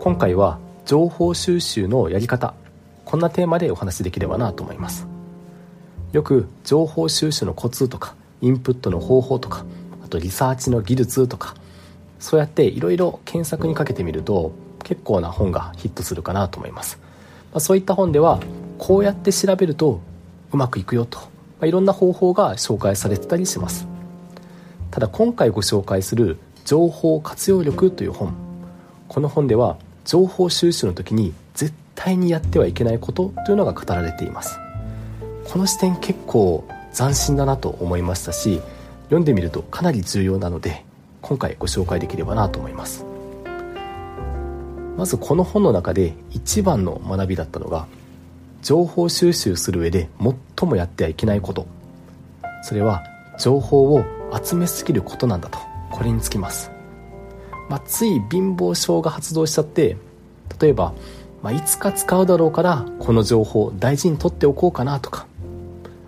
今回は情報収集のやり方こんなテーマでお話しできればなと思います。よく情報収集のコツとかインプットの方法とかあとリサーチの技術とかそうやっていろいろ検索にかけてみると結構な本がヒットするかなと思います、まあ、そういった本ではこうやって調べるとうまくいくよと、まあ、いろんな方法が紹介されてたりします。ただ今回ご紹介する情報活用力という本この本では情報収集の時に絶対にやってはいけないことというのが語られています。この視点結構斬新だなと思いましたし読んでみるとかなり重要なので今回ご紹介できればなと思います。まずこの本の中で一番の学びだったのが情報収集する上で最もやってはいけないこと。それは情報を集めすぎることなんだとこれにつきます、まあ、つい貧乏症が発動しちゃって例えば、まあ、いつか使うだろうからこの情報大事に取っておこうかなとか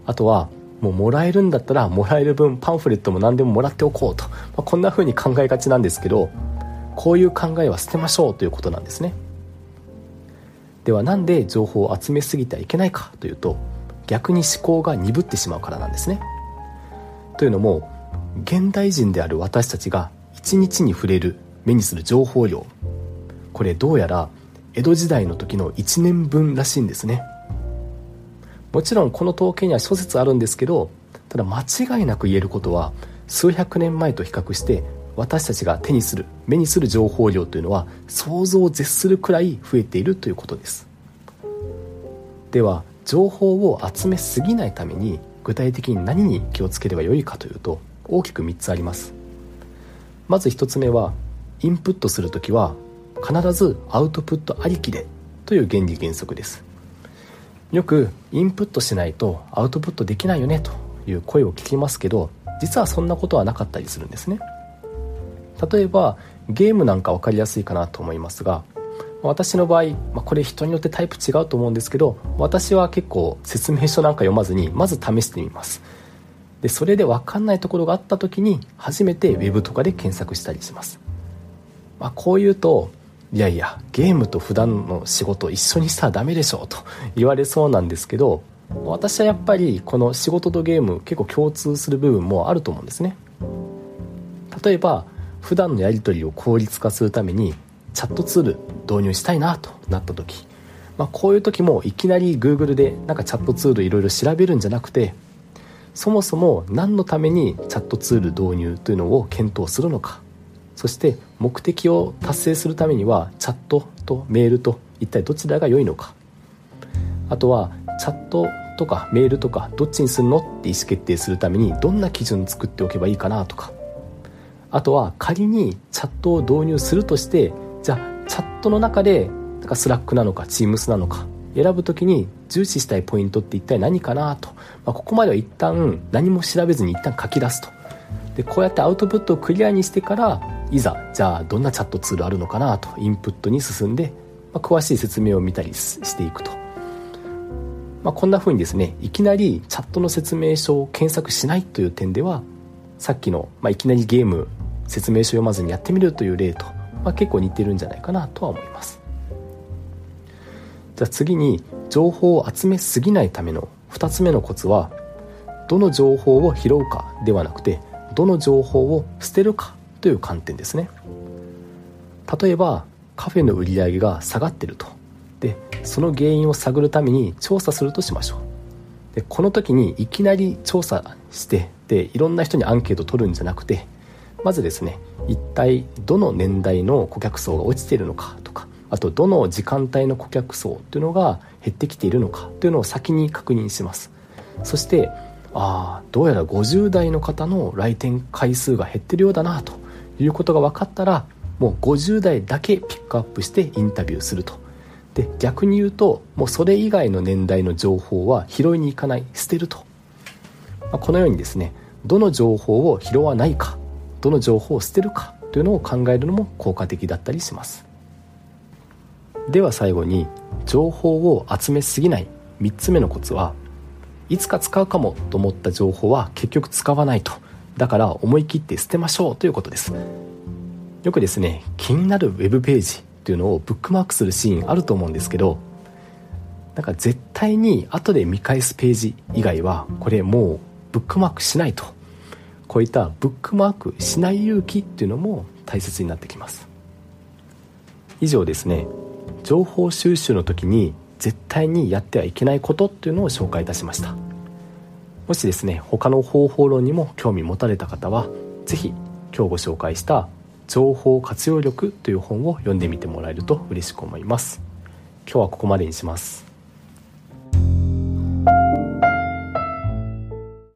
あとはもうもらえるんだったらもらえる分パンフレットも何でももらっておこうと、まあ、こんな風に考えがちなんですけどこういう考えは捨てましょうということなんですね。ではなんで情報を集めすぎてはいけないかというと逆に思考が鈍ってしまうからなんですね。というのも現代人である私たちが一日に触れる目にする情報量。これどうやら江戸時代の時の1年分らしいんですね。もちろんこの統計には諸説あるんですけどただ間違いなく言えることは数百年前と比較して私たちが手にする目にする情報量というのは想像を絶するくらい増えているということです。では情報を集めすぎないために具体的に何に気をつければよいかというと大きく3つあります。まず1つ目はインプットする時は必ずアウトプットありきでという原理原則です。よくインプットしないとアウトプットできないよねという声を聞きますけど実はそんなことはなかったりするんですね。例えばゲームなんか分かりやすいかなと思いますが私の場合、まあ、これ人によってタイプ違うと思うんですけど私は結構説明書なんか読まずにまず試してみます。でそれで分かんないところがあった時に初めて Web とかで検索したりします、まあ、こう言うといやいやゲームと普段の仕事一緒にしたらダメでしょと言われそうなんですけど私はやっぱりこの仕事とゲーム結構共通する部分もあると思うんですね。例えば普段のやり取りを効率化するためにチャットツール導入したいなとなった時、まあ、こういう時もいきなり Google でなんかチャットツールいろいろ調べるんじゃなくてそもそも何のためにチャットツール導入というのを検討するのかそして目的を達成するためにはチャットとメールと一体どちらが良いのか。あとはチャットとかメールとかどっちにするのって意思決定するためにどんな基準作っておけばいいかなとか。あとは仮にチャットを導入するとしてじゃあチャットの中でなんか Slack なのか Teams なのか選ぶ時に重視したいポイントって一体何かなと、まあ、ここまでは一旦何も調べずに一旦書き出すと。でこうやってアウトプットをクリアにしてからいざじゃあどんなチャットツールあるのかなとインプットに進んで、まあ、詳しい説明を見たりしていくと、まあ、こんな風にですねいきなりチャットの説明書を検索しないという点ではさっきの、まあ、いきなりゲーム説明書読まずにやってみるという例と、まあ、結構似てるんじゃないかなとは思います。じゃあ次に情報を集めすぎないための2つ目のコツはどの情報を拾うかではなくてどの情報を捨てるかという観点ですね。例えばカフェの売り上げが下がってると。でその原因を探るために調査するとしましょう。でこの時にいきなり調査してでいろんな人にアンケートを取るんじゃなくてまずですね一体どの年代の顧客層が落ちているのかとかあとどの時間帯の顧客層というのが減ってきているのかというのを先に確認します。そしてああどうやら50代の方の来店回数が減ってるようだなと。いうことが分かったらもう50代だけピックアップしてインタビューすると。で逆に言うともうそれ以外の年代の情報は拾いに行かない捨てると、まあ、このようにですねどの情報を拾わないかどの情報を捨てるかというのを考えるのも効果的だったりします。では最後に情報を集めすぎない3つ目のコツはいつか使うかもと思った情報は結局使わないと。だから思い切って捨てましょうということです。よくですね気になるウェブページっていうのをブックマークするシーンあると思うんですけどなんか絶対に後で見返すページ以外はこれもうブックマークしないと。こういったブックマークしない勇気っていうのも大切になってきます。以上ですね情報収集の時に絶対にやってはいけないことっていうのを紹介いたしました。もしですね他の方法論にも興味持たれた方は是非今日ご紹介した「情報活用力」という本を読んでみてもらえると嬉しく思います。今日はここまでにします。